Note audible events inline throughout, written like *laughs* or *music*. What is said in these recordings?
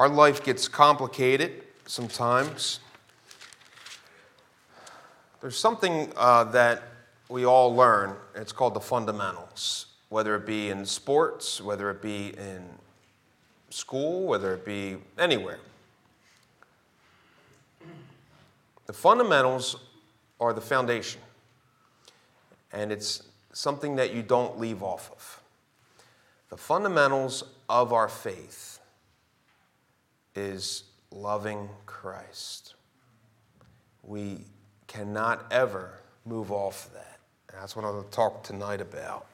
Our life gets complicated sometimes. There's something uh, that we all learn, it's called the fundamentals, whether it be in sports, whether it be in school, whether it be anywhere. The fundamentals are the foundation, and it's something that you don't leave off of. The fundamentals of our faith is loving Christ. We cannot ever move off that. And that's what I'm going to talk tonight about.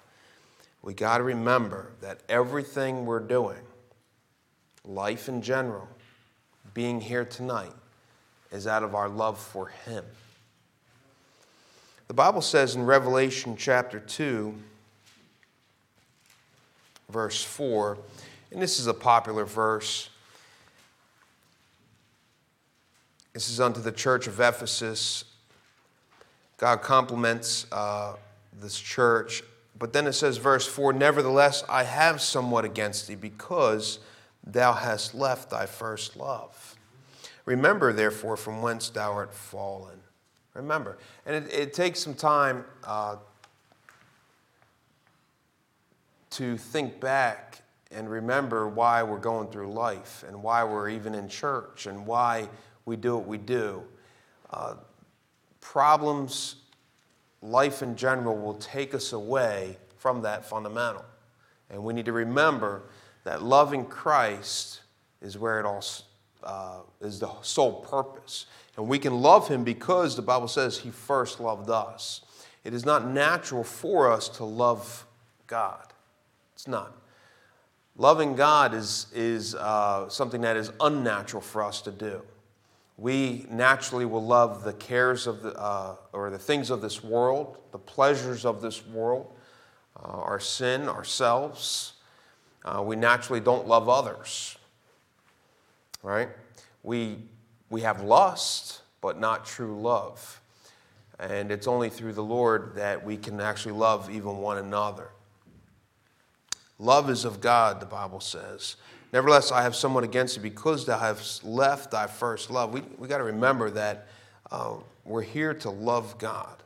We got to remember that everything we're doing, life in general, being here tonight, is out of our love for Him. The Bible says in Revelation chapter 2, verse 4, and this is a popular verse. This is unto the church of Ephesus. God compliments uh, this church. But then it says, verse 4 Nevertheless, I have somewhat against thee, because thou hast left thy first love. Remember, therefore, from whence thou art fallen. Remember. And it, it takes some time uh, to think back and remember why we're going through life and why we're even in church and why we do what we do. Uh, problems, life in general, will take us away from that fundamental. And we need to remember that loving Christ is where it all uh, is the sole purpose. And we can love him because the Bible says he first loved us. It is not natural for us to love God. It's not. Loving God is, is uh, something that is unnatural for us to do. We naturally will love the cares of the, uh, or the things of this world, the pleasures of this world, uh, our sin, ourselves. Uh, we naturally don't love others, right? We we have lust, but not true love. And it's only through the Lord that we can actually love even one another. Love is of God, the Bible says. Nevertheless, I have somewhat against you because thou hast left thy first love. We, we got to remember that uh, we're here to love God.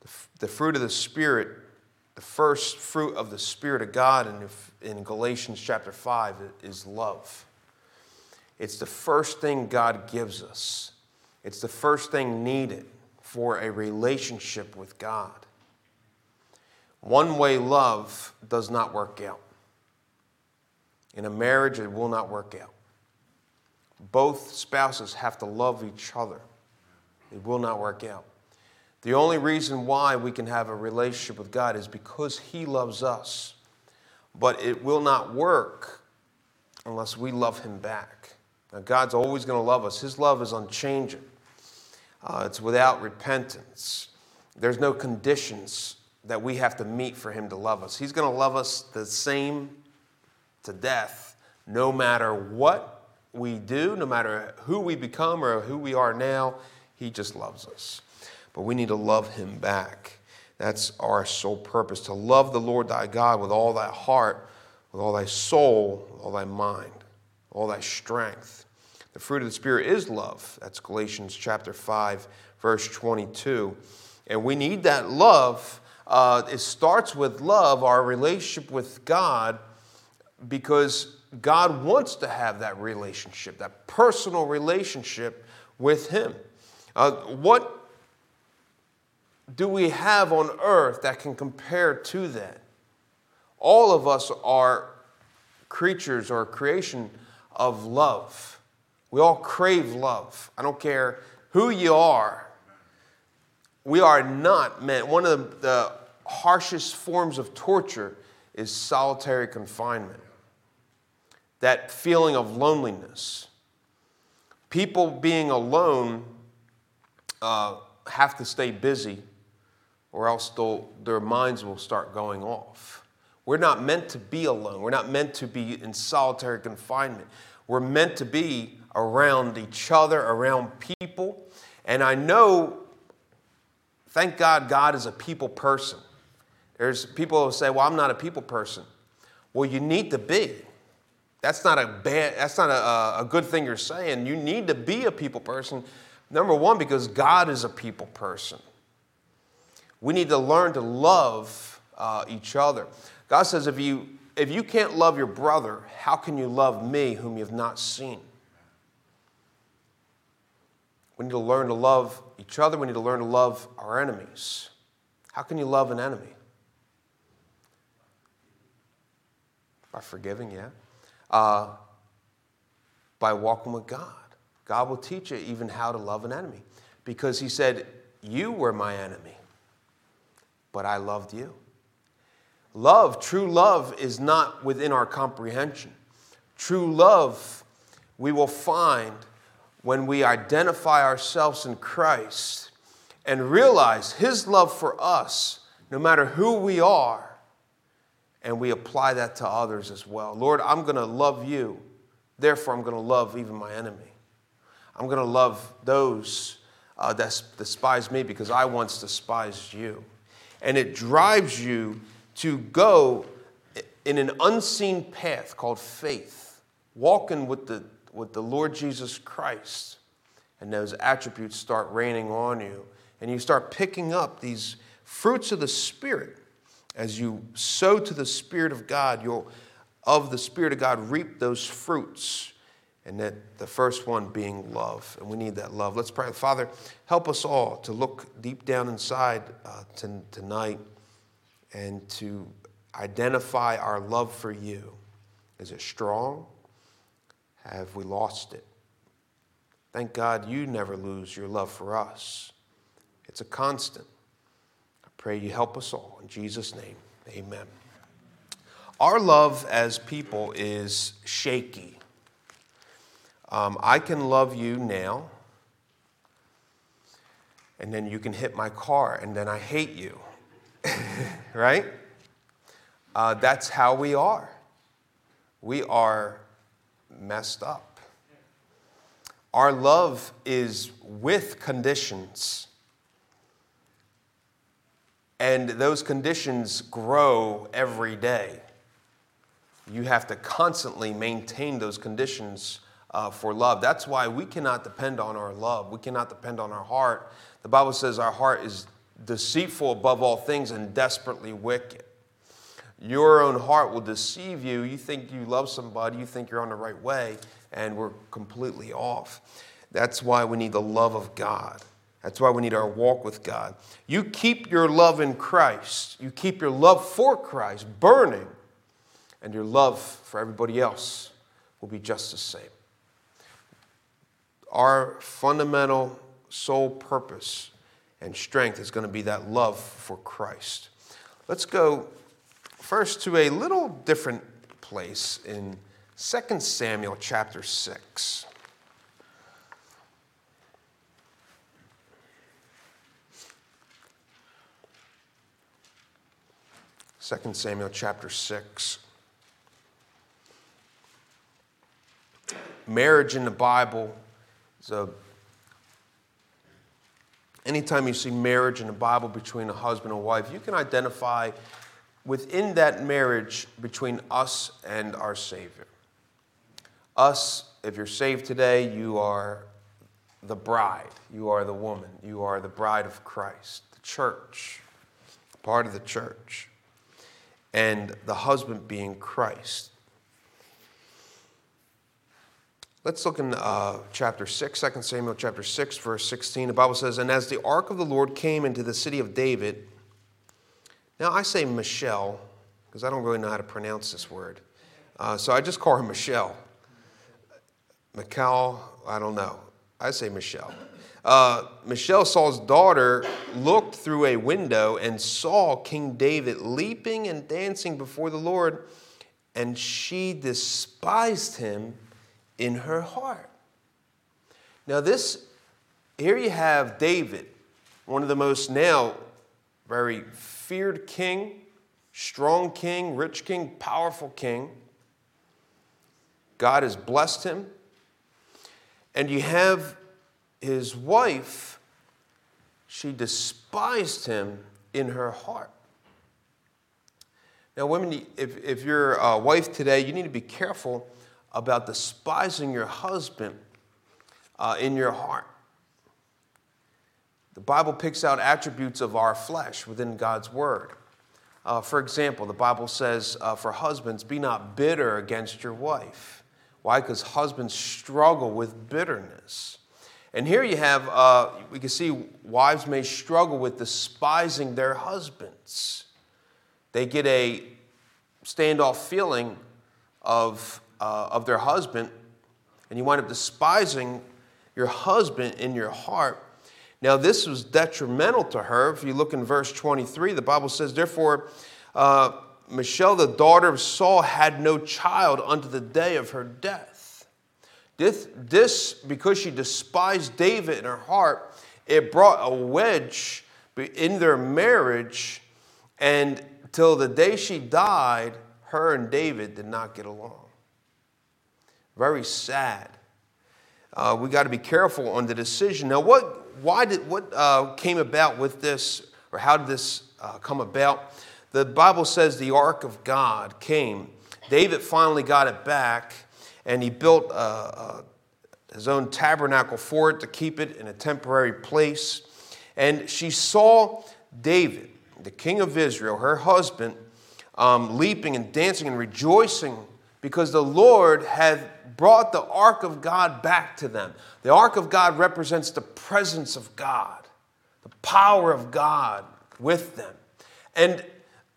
The, the, fruit of the Spirit, the first fruit of the Spirit of God in, in Galatians chapter 5 is love. It's the first thing God gives us, it's the first thing needed for a relationship with God. One way love does not work out. In a marriage, it will not work out. Both spouses have to love each other. It will not work out. The only reason why we can have a relationship with God is because He loves us. But it will not work unless we love Him back. Now, God's always going to love us, His love is unchanging, uh, it's without repentance. There's no conditions that we have to meet for Him to love us. He's going to love us the same to death, no matter what we do, no matter who we become or who we are now. He just loves us. But we need to love Him back. That's our sole purpose to love the Lord thy God with all thy heart, with all thy soul, with all thy mind, all thy strength. The fruit of the Spirit is love. That's Galatians chapter 5, verse 22. And we need that love. Uh, it starts with love, our relationship with God, because God wants to have that relationship, that personal relationship with Him. Uh, what do we have on earth that can compare to that? All of us are creatures or creation of love. We all crave love. I don't care who you are. We are not meant, one of the, the harshest forms of torture is solitary confinement. That feeling of loneliness. People being alone uh, have to stay busy, or else their minds will start going off. We're not meant to be alone. We're not meant to be in solitary confinement. We're meant to be around each other, around people. And I know, thank God, God is a people person. There's people who say, Well, I'm not a people person. Well, you need to be. That's not a bad, that's not a, a good thing you're saying. You need to be a people person. Number one, because God is a people person. We need to learn to love uh, each other. God says, if you, if you can't love your brother, how can you love me whom you have not seen? We need to learn to love each other. We need to learn to love our enemies. How can you love an enemy? By forgiving, yeah. Uh, by walking with God. God will teach you even how to love an enemy because He said, You were my enemy, but I loved you. Love, true love, is not within our comprehension. True love, we will find when we identify ourselves in Christ and realize His love for us, no matter who we are, and we apply that to others as well. Lord, I'm going to love you, therefore, I'm going to love even my enemy. I'm going to love those uh, that despise me because I once despised you. And it drives you to go in an unseen path called faith, walking with the, with the Lord Jesus Christ. And those attributes start raining on you. And you start picking up these fruits of the Spirit. As you sow to the Spirit of God, you'll, of the Spirit of God, reap those fruits. And that the first one being love. And we need that love. Let's pray. Father, help us all to look deep down inside uh, tonight and to identify our love for you. Is it strong? Have we lost it? Thank God you never lose your love for us. It's a constant. Pray you help us all. In Jesus' name, amen. Our love as people is shaky. Um, I can love you now, and then you can hit my car, and then I hate you. *laughs* right? Uh, that's how we are. We are messed up. Our love is with conditions. And those conditions grow every day. You have to constantly maintain those conditions uh, for love. That's why we cannot depend on our love. We cannot depend on our heart. The Bible says our heart is deceitful above all things and desperately wicked. Your own heart will deceive you. You think you love somebody, you think you're on the right way, and we're completely off. That's why we need the love of God. That's why we need our walk with God. You keep your love in Christ, you keep your love for Christ burning, and your love for everybody else will be just the same. Our fundamental sole purpose and strength is going to be that love for Christ. Let's go first to a little different place in 2 Samuel chapter 6. Second Samuel chapter 6. Marriage in the Bible is a Anytime you see marriage in the Bible between a husband and wife, you can identify within that marriage between us and our Savior. Us, if you're saved today, you are the bride, you are the woman, you are the bride of Christ, the church, part of the church, and the husband being Christ. Let's look in uh, chapter 6, 2 Samuel chapter 6, verse 16. The Bible says, And as the ark of the Lord came into the city of David, now I say Michelle, because I don't really know how to pronounce this word. Uh, so I just call her Michelle. Michal, I don't know. I say Michelle. Uh, Michelle, Saul's daughter, looked through a window and saw King David leaping and dancing before the Lord, and she despised him in her heart. Now, this, here you have David, one of the most now very feared king, strong king, rich king, powerful king. God has blessed him. And you have his wife, she despised him in her heart. Now, women, if, if you're a wife today, you need to be careful about despising your husband uh, in your heart. The Bible picks out attributes of our flesh within God's word. Uh, for example, the Bible says uh, for husbands, be not bitter against your wife. Why? Because husbands struggle with bitterness. And here you have, uh, we can see wives may struggle with despising their husbands. They get a standoff feeling of, uh, of their husband, and you wind up despising your husband in your heart. Now, this was detrimental to her. If you look in verse 23, the Bible says, Therefore, uh, Michal, the daughter of Saul, had no child unto the day of her death. This, this, because she despised David in her heart, it brought a wedge in their marriage, and till the day she died, her and David did not get along. Very sad. Uh, we got to be careful on the decision. Now, what, why did, what uh, came about with this, or how did this uh, come about? The Bible says the ark of God came. David finally got it back and he built uh, uh, his own tabernacle for it to keep it in a temporary place. And she saw David, the king of Israel, her husband, um, leaping and dancing and rejoicing because the Lord had brought the ark of God back to them. The ark of God represents the presence of God, the power of God with them. And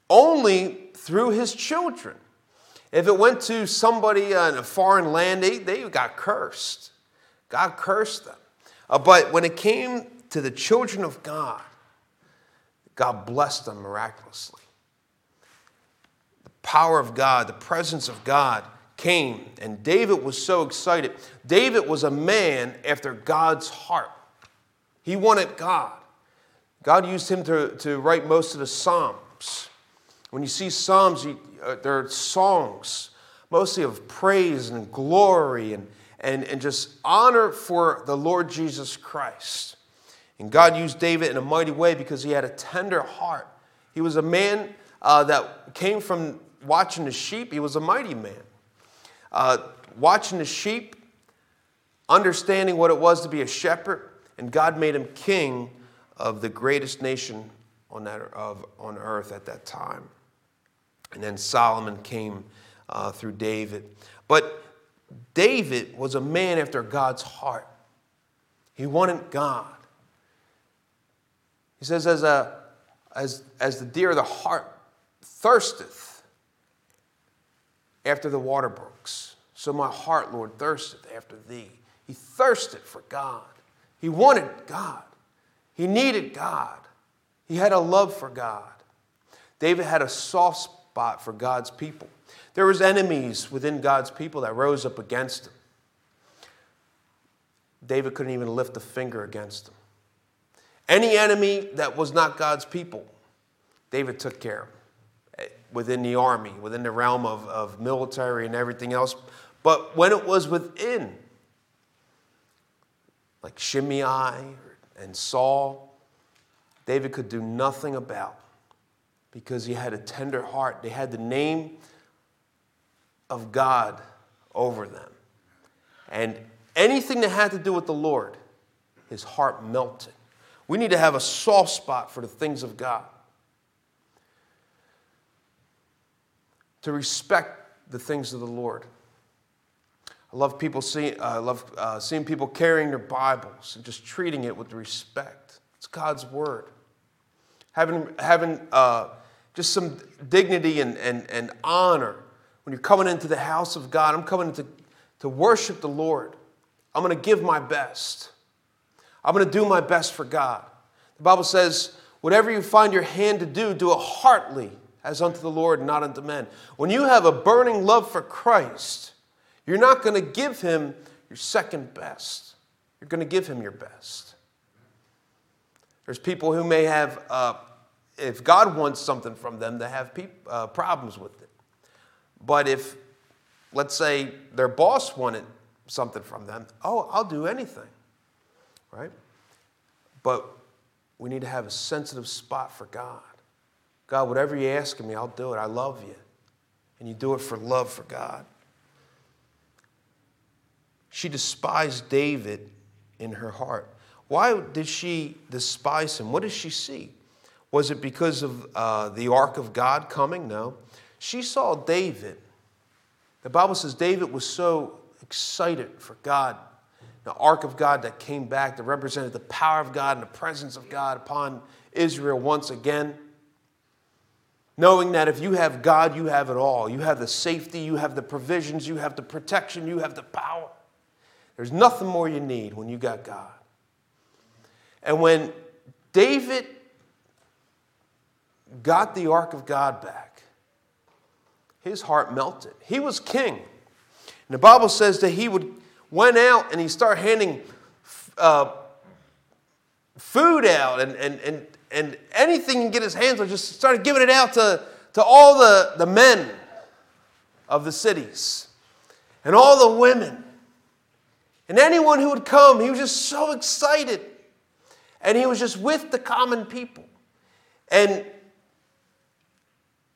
only through his children if it went to somebody in a foreign land, they, they got cursed. God cursed them. Uh, but when it came to the children of God, God blessed them miraculously. The power of God, the presence of God came, and David was so excited. David was a man after God's heart. He wanted God. God used him to, to write most of the Psalms. When you see Psalms, you, uh, they're songs, mostly of praise and glory and, and, and just honor for the Lord Jesus Christ. And God used David in a mighty way because he had a tender heart. He was a man uh, that came from watching the sheep, he was a mighty man. Uh, watching the sheep, understanding what it was to be a shepherd, and God made him king of the greatest nation on, that, of, on earth at that time. And then Solomon came uh, through David. But David was a man after God's hart. He wanted God. He says, as, a, as, as the deer of the heart thirsteth after the water brooks, so my heart, Lord, thirsteth after thee. He thirsted for God. He wanted God. He needed God. He had a love for God. David had a soft spot for God's people. There was enemies within God's people that rose up against him. David couldn't even lift a finger against them. Any enemy that was not God's people, David took care of eh, within the army, within the realm of, of military and everything else. But when it was within, like Shimei and Saul, David could do nothing about because he had a tender heart. They had the name of God over them. And anything that had to do with the Lord, his heart melted. We need to have a soft spot for the things of God. To respect the things of the Lord. I love people seeing, I love uh, seeing people carrying their Bibles and just treating it with respect. It's God's word. Having, having uh, just some dignity and, and, and honor when you're coming into the house of God. I'm coming to, to worship the Lord. I'm going to give my best. I'm going to do my best for God. The Bible says, whatever you find your hand to do, do it heartily as unto the Lord, not unto men. When you have a burning love for Christ, you're not going to give him your second best. You're going to give him your best. There's people who may have uh, if God wants something from them, they have peop- uh, problems with it. But if, let's say, their boss wanted something from them, oh, I'll do anything, right? But we need to have a sensitive spot for God. God, whatever you ask of me, I'll do it. I love you. And you do it for love for God. She despised David in her heart. Why did she despise him? What does she see? Was it because of uh, the ark of God coming? No. She saw David. The Bible says David was so excited for God, the ark of God that came back that represented the power of God and the presence of God upon Israel once again. Knowing that if you have God, you have it all. You have the safety, you have the provisions, you have the protection, you have the power. There's nothing more you need when you got God. And when David got the ark of God back, his heart melted. He was king. And the Bible says that he would went out and he started handing uh, food out and, and, and, and anything he can get his hands on, just started giving it out to, to all the, the men of the cities and all the women. And anyone who would come, he was just so excited. And he was just with the common people. And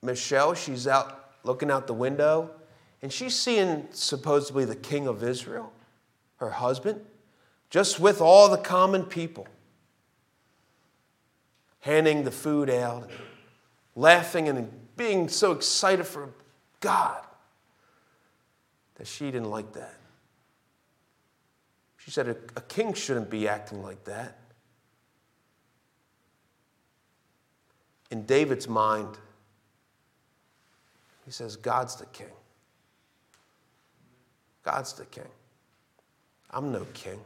Michelle, she's out looking out the window, and she's seeing supposedly the king of Israel, her husband, just with all the common people, handing the food out, and laughing and being so excited for God that she didn't like that. She said, a, a king shouldn't be acting like that. In David's mind, he says, God's the king. God's the king. I'm no king.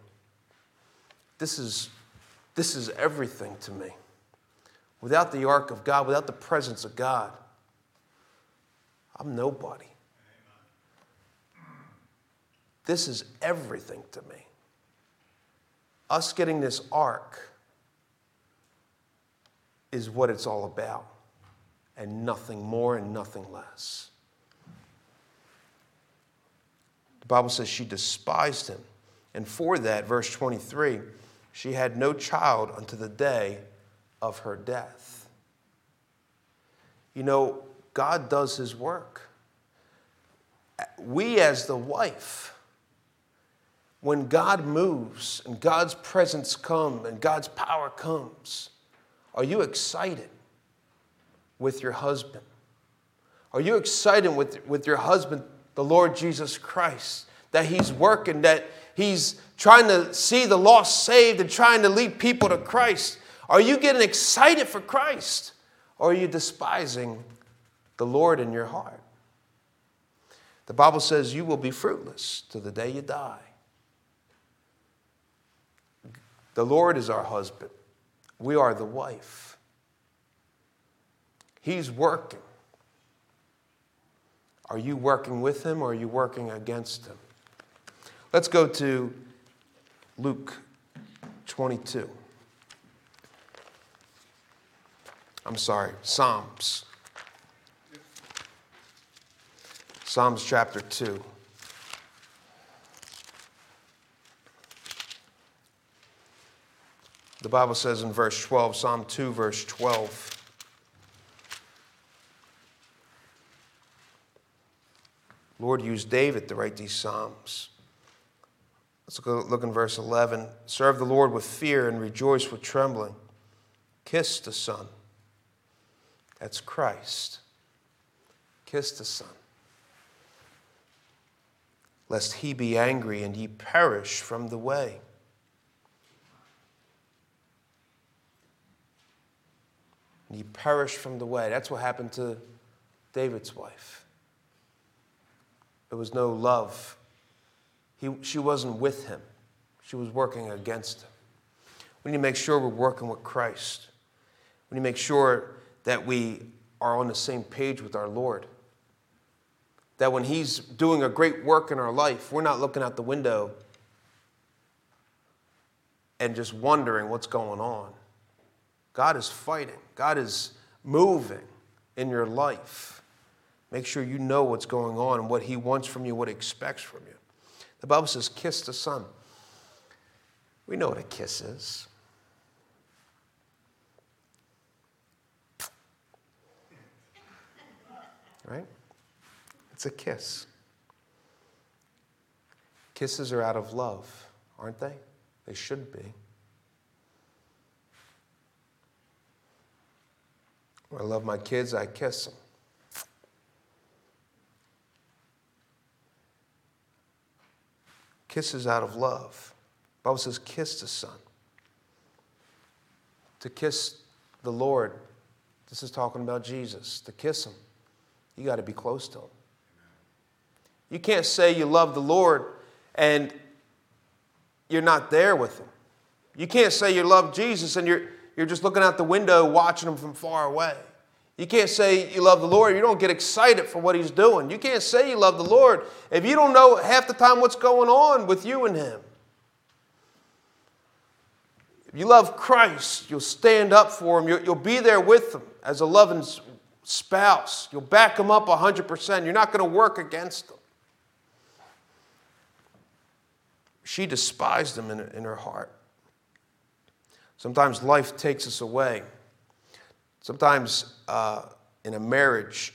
This is, this is everything to me. Without the ark of God, without the presence of God, I'm nobody. This is everything to me. Us getting this ark is what it's all about, and nothing more and nothing less. The Bible says she despised him. And for that, verse 23, she had no child unto the day of her death. You know, God does his work. We, as the wife, when God moves and God's presence comes and God's power comes, are you excited with your husband? Are you excited with, with your husband, the Lord Jesus Christ, that he's working, that he's trying to see the lost saved and trying to lead people to Christ? Are you getting excited for Christ? Or are you despising the Lord in your heart? The Bible says you will be fruitless to the day you die. The Lord is our husband. We are the wife. He's working. Are you working with him or are you working against him? Let's go to Luke 22. I'm sorry, Psalms. Psalms chapter 2. The Bible says in verse 12, Psalm 2, verse 12. Lord used David to write these Psalms. Let's look, look in verse 11. Serve the Lord with fear and rejoice with trembling. Kiss the Son. That's Christ. Kiss the Son. Lest he be angry and ye perish from the way. and he perished from the way. That's what happened to David's wife. There was no love. He, she wasn't with him, she was working against him. We need to make sure we're working with Christ. We need to make sure that we are on the same page with our Lord. That when He's doing a great work in our life, we're not looking out the window and just wondering what's going on. God is fighting, God is moving in your life. Make sure you know what's going on and what He wants from you, what He expects from you. The Bible says, kiss the Son. We know what a kiss is. Right? It's a kiss. Kisses are out of love, aren't they? They should be. When I love my kids, I kiss them. Kisses out of love. The Bible says, kiss the Son. To kiss the Lord, this is talking about Jesus. To kiss Him, you got to be close to Him. You can't say you love the Lord and you're not there with Him. You can't say you love Jesus and you're, you're just looking out the window watching Him from far away. You can't say you love the Lord. You don't get excited for what He's doing. You can't say you love the Lord if you don't know half the time what's going on with you and Him. If you love Christ, you'll stand up for Him. You'll, be there with Him as a loving spouse. You'll back Him up 100%. You're not going to work against Him. She despised Him in her heart. Sometimes life takes us away. Sometimes uh, in a marriage,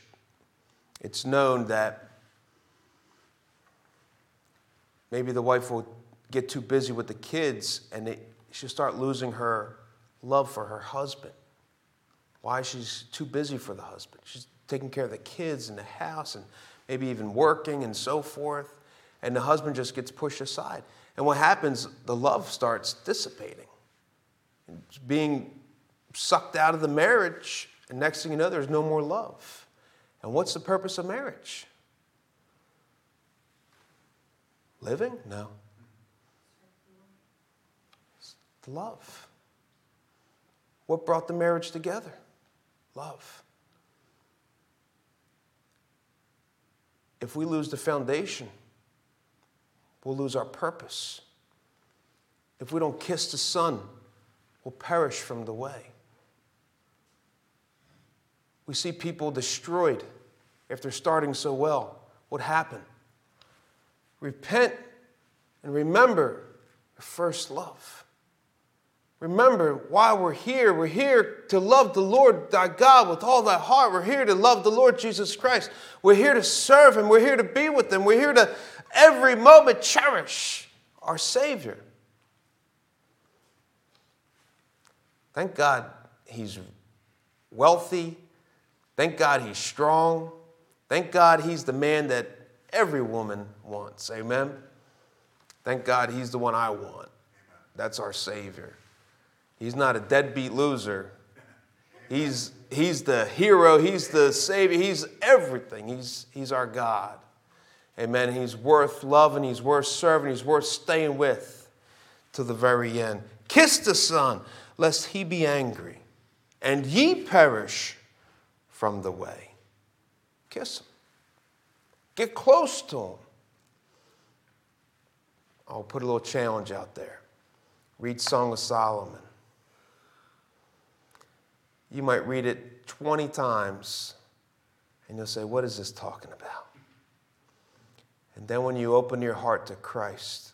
it's known that maybe the wife will get too busy with the kids and it, she'll start losing her love for her husband. Why? She's too busy for the husband. She's taking care of the kids and the house and maybe even working and so forth. And the husband just gets pushed aside. And what happens, the love starts dissipating. Being sucked out of the marriage, and next thing you know, there's no more love. And what's the purpose of marriage? Living? No. It's love. What brought the marriage together? Love. If we lose the foundation, we'll lose our purpose. If we don't kiss the Son, we'll perish from the way. We see people destroyed after starting so well. What happened? Repent and remember the first love. Remember why we're here. We're here to love the Lord thy God with all thy heart. We're here to love the Lord Jesus Christ. We're here to serve him. We're here to be with him. We're here to every moment cherish our Savior. Thank God he's wealthy Thank God he's strong. Thank God he's the man that every woman wants. Amen. Thank God he's the one I want. That's our Savior. He's not a deadbeat loser. He's, he's the hero, he's the Savior, he's everything. He's, he's our God. Amen. He's worth loving, he's worth serving, he's worth staying with to the very end. Kiss the Son, lest he be angry, and ye perish from the way. Kiss him. Get close to him. I'll put a little challenge out there. Read Song of Solomon. You might read it 20 times and you'll say, What is this talking about? And then when you open your heart to Christ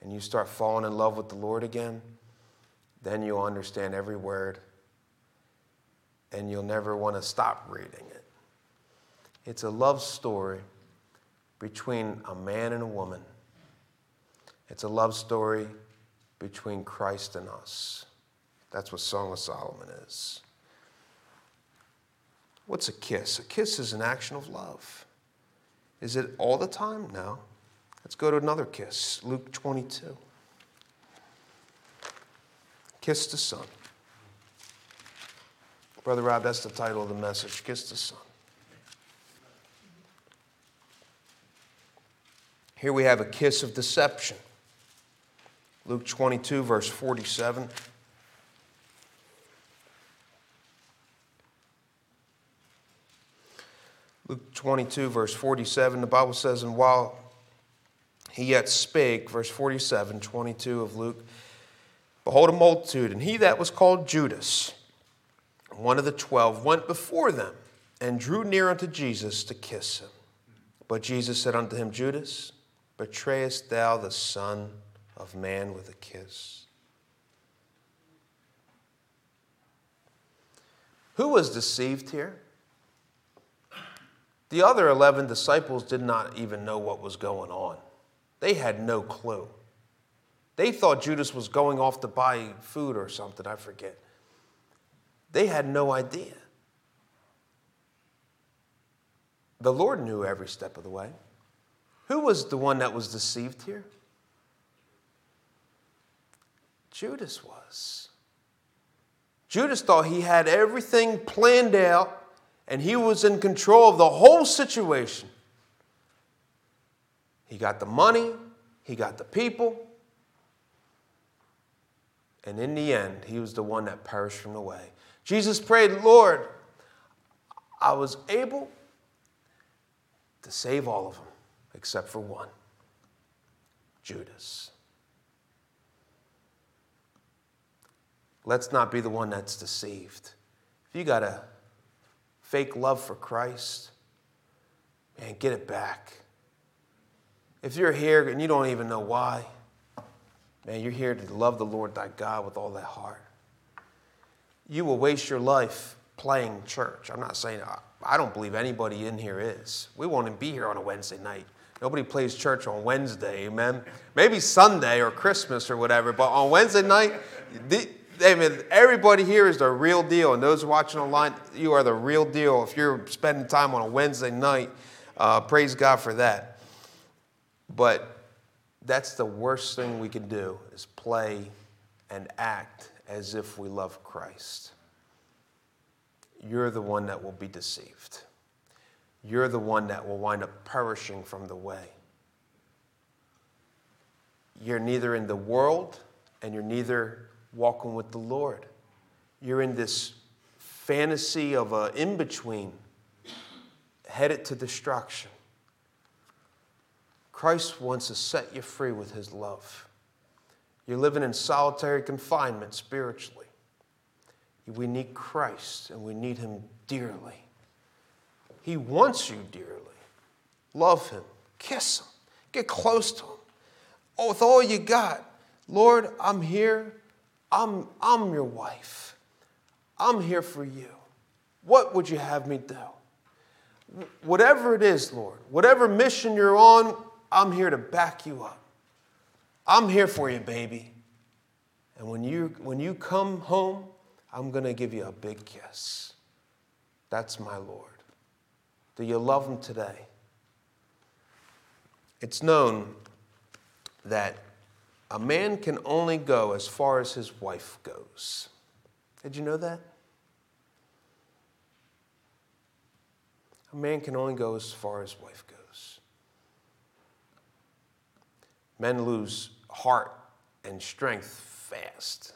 and you start falling in love with the Lord again, then you'll understand every word and you'll never want to stop reading it. It's a love story between a man and a woman. It's a love story between Christ and us. That's what Song of Solomon is. What's a kiss? A kiss is an action of love. Is it all the time? No. Let's go to another kiss Luke 22. Kiss the Son. Brother Rob, that's the title of the message Kiss the Son. Here we have a kiss of deception. Luke 22, verse 47. Luke 22, verse 47, the Bible says, And while he yet spake, verse 47, 22 of Luke, behold a multitude, and he that was called Judas, one of the twelve, went before them and drew near unto Jesus to kiss him. But Jesus said unto him, Judas, betrayest thou the Son of Man with a kiss? Who was deceived here? The other 11 disciples did not even know what was going on. They had no clue. They thought Judas was going off to buy food or something, I forget. They had no idea. The Lord knew every step of the way. Who was the one that was deceived here? Judas was. Judas thought he had everything planned out and he was in control of the whole situation. He got the money, he got the people, and in the end, he was the one that perished from the way. Jesus prayed, Lord, I was able to save all of them except for one Judas. Let's not be the one that's deceived. If you got a fake love for Christ, man, get it back. If you're here and you don't even know why, man, you're here to love the Lord thy God with all that heart. You will waste your life playing church. I'm not saying, I don't believe anybody in here is. We won't be here on a Wednesday night. Nobody plays church on Wednesday, amen? Maybe Sunday or Christmas or whatever, but on Wednesday night, the, amen, everybody here is the real deal. And those watching online, you are the real deal. If you're spending time on a Wednesday night, uh, praise God for that. But that's the worst thing we can do is play and act as if we love Christ. You're the one that will be deceived. You're the one that will wind up perishing from the way. You're neither in the world and you're neither walking with the Lord. You're in this fantasy of an in between, headed to destruction. Christ wants to set you free with his love. You're living in solitary confinement spiritually. We need Christ and we need him dearly. He wants you dearly. Love him, kiss him, get close to him. Oh, with all you got, Lord, I'm here. I'm, I'm your wife. I'm here for you. What would you have me do? Whatever it is, Lord, whatever mission you're on, I'm here to back you up. I'm here for you, baby. And when you, when you come home, I'm going to give you a big kiss. That's my Lord. Do you love him today? It's known that a man can only go as far as his wife goes. Did you know that? A man can only go as far as his wife goes. Men lose heart and strength fast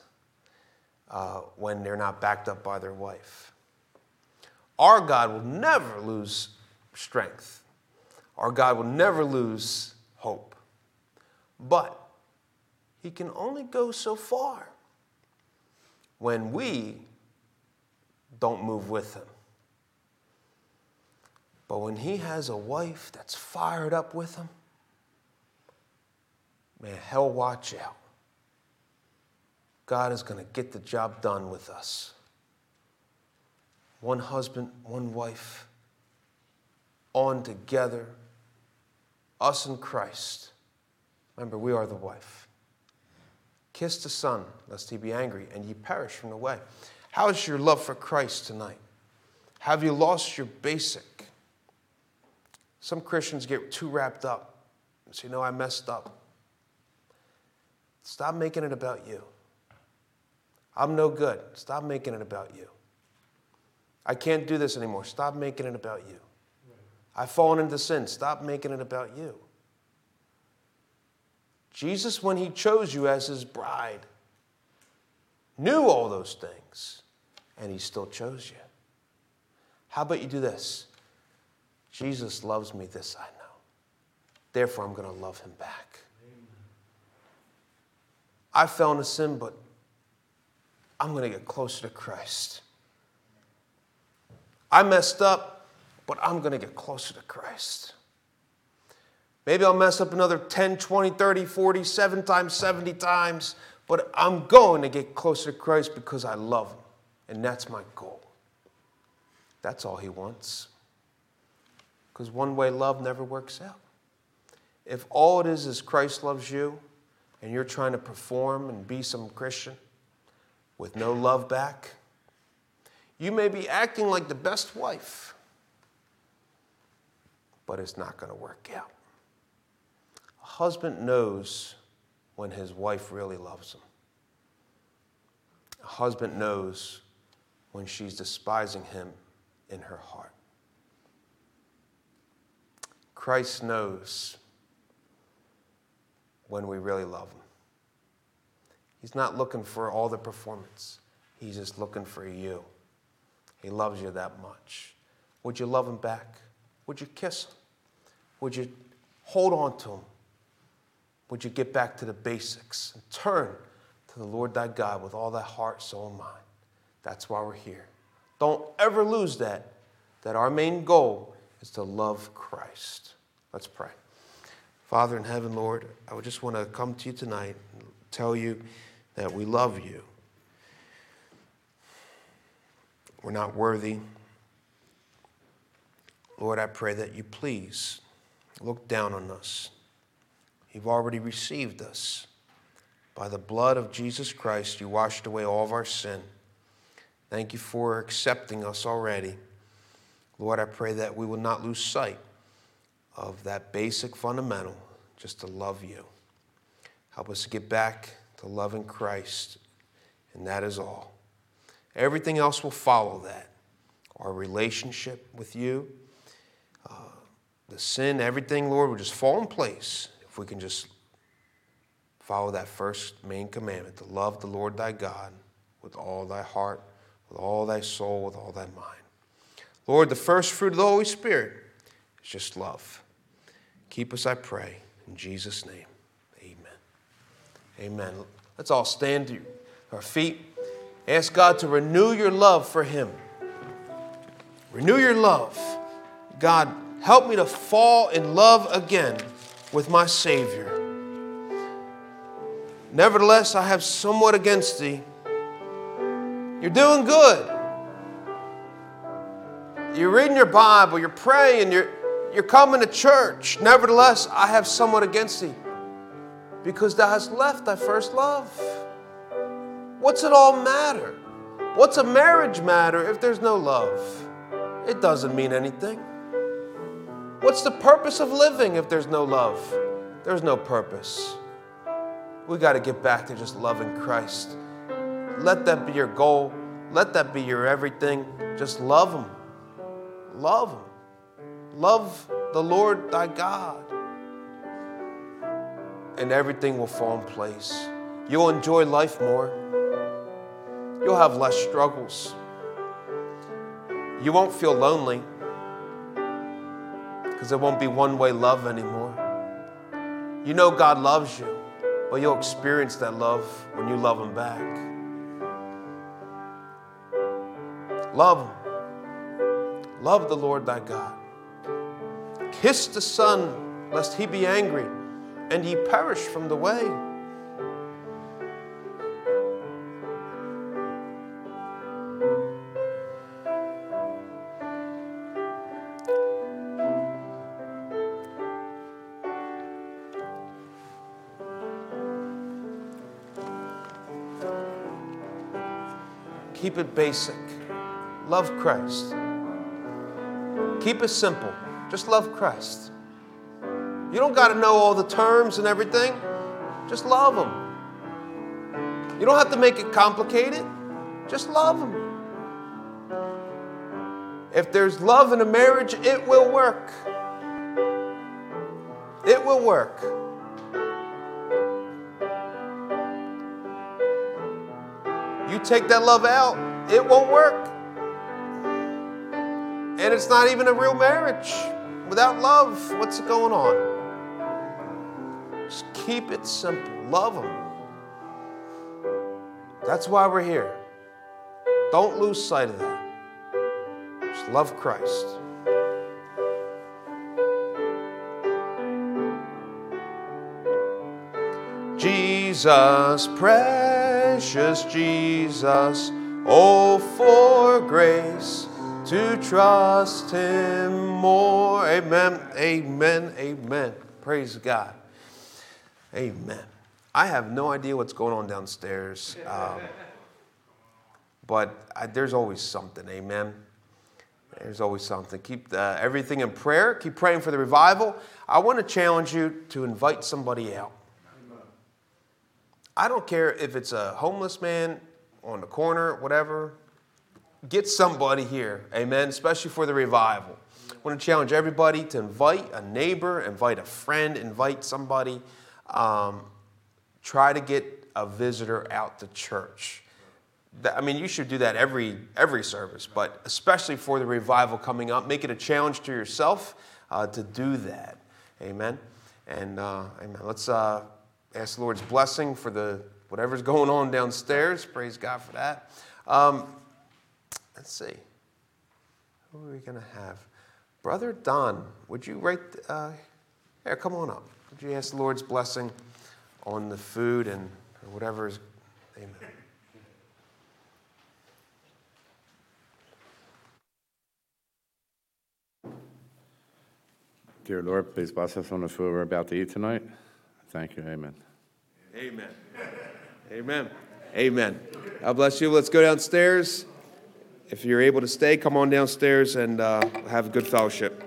uh, when they're not backed up by their wife. Our God will never lose strength. Our God will never lose hope. But He can only go so far when we don't move with Him. But when He has a wife that's fired up with Him, man, hell watch out. God is going to get the job done with us. One husband, one wife, on together, us and Christ. Remember, we are the wife. Kiss the Son, lest he be angry, and ye perish from the way. How is your love for Christ tonight? Have you lost your basic? Some Christians get too wrapped up and say, No, I messed up. Stop making it about you. I'm no good. Stop making it about you. I can't do this anymore. Stop making it about you. I've fallen into sin. Stop making it about you. Jesus, when he chose you as his bride, knew all those things, and he still chose you. How about you do this? Jesus loves me, this I know. Therefore, I'm going to love him back. I fell into sin, but I'm going to get closer to Christ. I messed up, but I'm going to get closer to Christ. Maybe I'll mess up another 10, 20, 30, 40, 7 times, 70 times, but I'm going to get closer to Christ because I love Him. And that's my goal. That's all He wants. Because one way love never works out. if all it is is Christ loves you and you're trying to perform and be some Christian with no love back, you may be acting like the best wife, but it's not going to work out. A husband knows when his wife really loves him. A husband knows when she's despising him in her heart. Christ knows when we really love him. He's not looking for all the performance, he's just looking for you. He loves you that much. Would you love him back? Would you kiss him? Would you hold on to him? Would you get back to the basics and turn to the Lord thy God with all thy heart, soul, and mind? That's why we're here. Don't ever lose that, that our main goal is to love Christ. Let's pray. Father in heaven, Lord, I would just want to come to you tonight and tell you that we love you. We're not worthy. Lord, I pray that you please look down on us. You've already received us. By the blood of Jesus Christ, you washed away all of our sin. Thank you for accepting us already. Lord, I pray that we will not lose sight of that basic fundamental, just to love you. Help us to get back to loving Christ, and that is all. Everything else will follow that. Our relationship with you, uh, the sin, everything, Lord, will just fall in place if we can just follow that first main commandment to love the Lord thy God with all thy heart, with all thy soul, with all thy mind. Lord, the first fruit of the Holy Spirit is just love. Keep us, I pray, in Jesus' name. Amen. Amen. Let's all stand to our feet. Ask God to renew your love for Him. Renew your love. God, help me to fall in love again with my Savior. Nevertheless, I have somewhat against thee. You're doing good. You're reading your Bible, you're praying, you're, you're coming to church. Nevertheless, I have somewhat against thee because thou hast left thy first love. What's it all matter? What's a marriage matter if there's no love? It doesn't mean anything. What's the purpose of living if there's no love? There's no purpose. We got to get back to just loving Christ. Let that be your goal. Let that be your everything. Just love Him. Love Him. Love the Lord thy God. And everything will fall in place. You'll enjoy life more. You'll have less struggles. You won't feel lonely because it won't be one way love anymore. You know God loves you, but you'll experience that love when you love Him back. Love Him. Love the Lord thy God. Kiss the Son, lest he be angry, and ye perish from the way. Keep it basic. Love Christ. Keep it simple. Just love Christ. You don't got to know all the terms and everything. Just love Him. You don't have to make it complicated. Just love Him. If there's love in a marriage, it will work. It will work. You take that love out, it won't work. And it's not even a real marriage. Without love, what's going on? Just keep it simple. Love them. That's why we're here. Don't lose sight of that. Just love Christ. Jesus, precious Jesus, oh, for grace to trust Him more. Amen, amen, amen. Praise God. Amen. I have no idea what's going on downstairs, um, but I, there's always something. Amen. There's always something. Keep everything in prayer. Keep praying for the revival. I want to challenge you to invite somebody out. I don't care if it's a homeless man on the corner, whatever. Get somebody here, amen, especially for the revival. I want to challenge everybody to invite a neighbor, invite a friend, invite somebody. Um, try to get a visitor out to church. I mean, you should do that every every service, but especially for the revival coming up, make it a challenge to yourself uh, to do that. Amen. And uh, amen. Let's uh, ask the Lord's blessing for the whatever's *laughs* going on downstairs. Praise God for that. Um, let's see. Who are we going to have? Brother Don, would you write? Uh, here, come on up. Would you ask the Lord's blessing on the food and whatever is. Amen. Dear Lord, please bless us on the food we're about to eat tonight. Thank you. Amen. Amen. Amen. Amen. God bless you. Let's go downstairs. If you're able to stay, come on downstairs and uh, have a good fellowship.